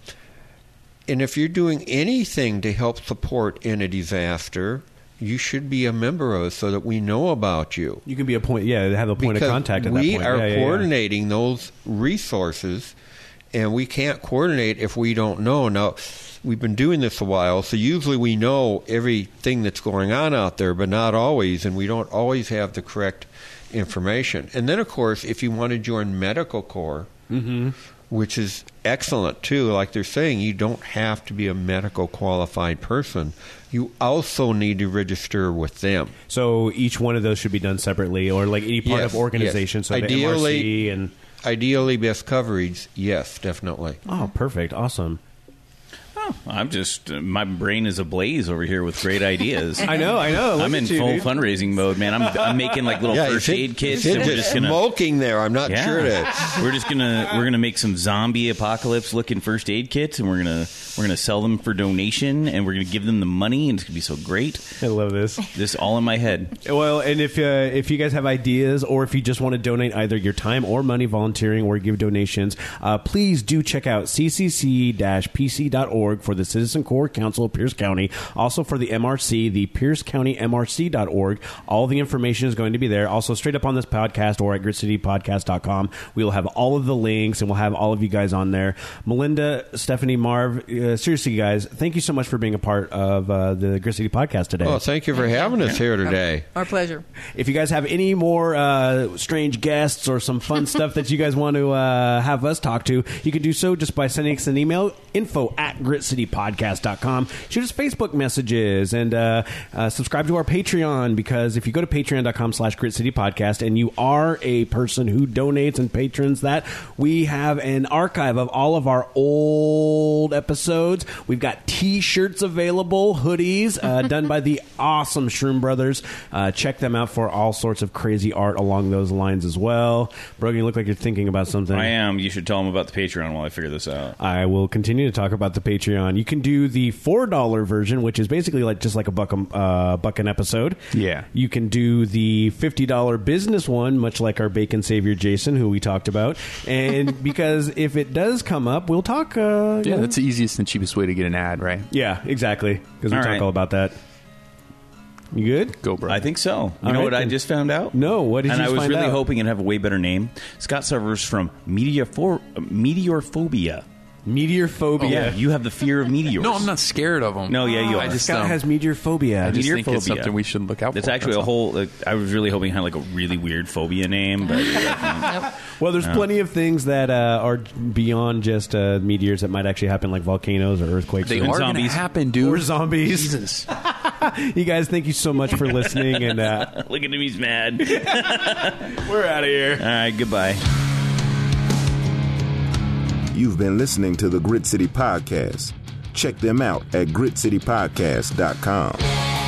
and if you're doing anything to help support in a disaster you should be a member of us so that we know about you You can be a point. Yeah, have a point because of contact at we that point. are Yeah, yeah, yeah. coordinating those resources and we can't coordinate if we don't know now we've been doing this a while so usually we know everything that's going on out there but not always and we don't always have the correct information and then of course if you want to join medical corps Mm-hmm. which is excellent too like they're saying you don't have to be a medical qualified person you also need to register with them So each one of those should be done separately, or like any part Yes, of organization. yes. So the Ideally- MRC and ideally best coverage, yes, definitely. Oh, perfect. Awesome. I'm just uh, my brain is ablaze over here with great ideas. I know, I know. Look I'm in you, full dude. fundraising mode, man. I'm, I'm making like little first Sid- aid kits, Sid's and we're just gonna smoking there. I'm not yeah, sure that. we're just gonna we're gonna make some zombie apocalypse looking first aid kits, and we're gonna we're gonna sell them for donation, and we're gonna give them the money, and it's gonna be so great. I love this. This all in my head. Well, and if uh, if you guys have ideas or if you just want to donate either your time or money volunteering or give donations, uh, please do check out ccc-pc.org for the Citizen Corps Council of Pierce County. Also for the MRC, the Pierce County MRC.org. All the information is going to be there. Also straight up on this podcast or at gritcitypodcast.com. We will have all of the links and we'll have all of you guys on there. Melinda, Stephanie, Marv, uh, seriously, guys, thank you so much for being a part of uh, the Grit City podcast today. Oh, thank you for having us here today. Our pleasure. If you guys have any more uh, strange guests or some fun stuff that you guys want to uh, have us talk to, you can do so just by sending us an email, info at gritcitypodcast.com. Shoot us Facebook messages and uh, uh, subscribe to our Patreon because if you go to patreon.com slash gritcitypodcast and you are a person who donates and patrons that, we have an archive of all of our old episodes. We've got t-shirts available, hoodies uh, done by the awesome Shroom Brothers. Uh, check them out for all sorts of crazy art along those lines as well. Brogan, you look like you're thinking about something. I am. You should tell them about the Patreon while I figure this out. I will continue to talk about the Patreon. You can do the four dollar version, which is basically like just like a buck a, uh, buck an episode. Yeah. You can do the fifty dollar business one, much like our bacon savior Jason, who we talked about. And because if it does come up, we'll talk. Uh, Yeah, that's the easiest and cheapest way to get an ad, right? yeah, exactly. Because we All talk right. all about that. You good? Go, bro. I think so. You All know right, what I just found out? No, what did and you I was really out? hoping it'd have a way better name. Scott suffers from meteor meteorphobia. Meteorphobia. Yeah, you have the fear of meteors. no, I'm not scared of them. No, yeah, you I are. just, Scott um, has meteorphobia. I just think it's meteorphobia. something we should look out It's for. actually a all. whole. Like, I was really hoping it had like a really weird phobia name, but Nope. Well, there's plenty of things that uh, are beyond just uh, meteors that might actually happen, like volcanoes or earthquakes. They or, are going to zombies. happen, dude. or zombies. Jesus. You guys, thank you so much for listening, and uh, look at him, he's mad. we're out of here. All right, goodbye. You've been listening to the Grit City Podcast. Check them out at gritcitypodcast.com.